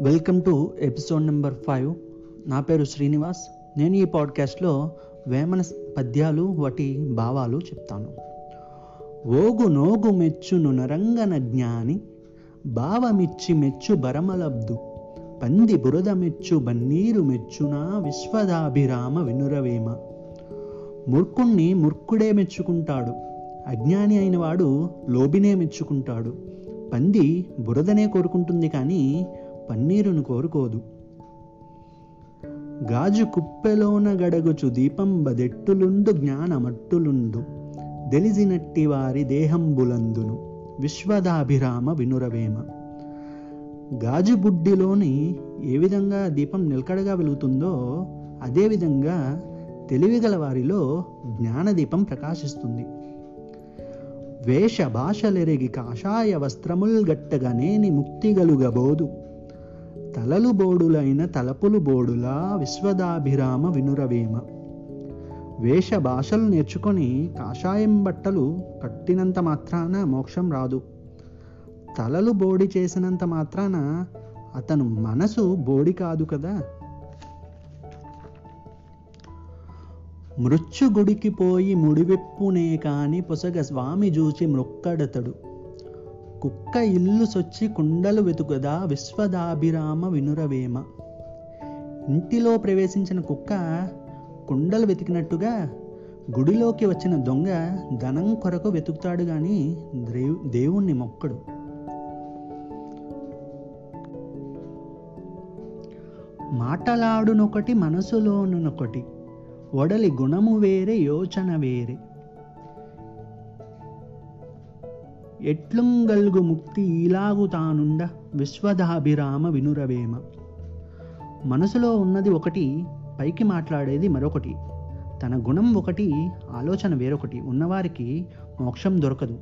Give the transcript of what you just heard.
Welcome to episode number five. నా పేరు శ్రీనివాస్. నేను ఈ పాడ్కాస్ట్లో వేమన పద్యాలు వాటి భావాలు చెప్తాను. ఓగు నోగు మెచ్చును నరంగన జ్ఞాని భావమిచ్చి మెచ్చు బరమలబ్దు పంది బురద మెచ్చు బన్నీరు మెచ్చునా విశ్వదాభిరామ వినురవేమ. మూర్ఖుణ్ణి మూర్ఖుడే మెచ్చుకుంటాడు అజ్ఞాని అయిన వాడు లోబినే మెచ్చుకుంటాడు పంది బురదనే కోరుకుంటుంది కానీ పన్నీరును కోరుకోదు. గాజు కుప్పెలోన గడగుచు దీపం బదెట్టులుండు జ్ఞానమట్టులుండు. దెలిసినట్టి వారి దేహంబులందును విశ్వదాభిరామ వినురవేమ. గాజు బుడ్డిలోని ఏ విధంగా దీపం నిలకడగా వెలుగుతుందో అదేవిధంగా తెలివిగల వారిలో జ్ఞానదీపం ప్రకాశిస్తుంది. వేష భాషలెరిగి కాషాయ వస్త్రముల్ గట్టగనేని ముక్తిగలుగబోదు. తలలు బోడులైన తలపులు బోడులా విశ్వదాభిరామ వినురవేమ. వేష భాషలు నేర్చుకొని కాషాయం బట్టలు కట్టినంత మాత్రాన మోక్షం రాదు. తలలు బోడి చేసినంత మాత్రాన అతను మనసు బోడి కాదు కదా. మృత్యుగుడికి పోయి ముడివెప్పునే కాని పొసగ స్వామి చూచి మ్రొక్కడతడు కుక్క ఇల్లు సొచ్చి కుండలు వెతుకదా విశ్వదాభిరామ వినురవేమ. ఇంటిలో ప్రవేశించిన కుక్క కుండలు వెతికినట్టుగా గుడిలోకి వచ్చిన దొంగ ధనం కొరకు వెతుకుతాడు గాని దేవు దేవుణ్ణి మొక్కడు. మాటలాడునొకటి మనసులోనునొకటి ఒడలి గుణము వేరే యోచన వేరే. ఎట్లుంగల్గు ముక్తి ఇలాగు తానుండ విశ్వదాభిరామ వినురవేమ. మనసులో ఉన్నది ఒకటి పైకి మాట్లాడేది మరొకటి. తన గుణం ఒకటి ఆలోచన వేరొకటి. ఉన్నవారికి మోక్షం దొరకదు.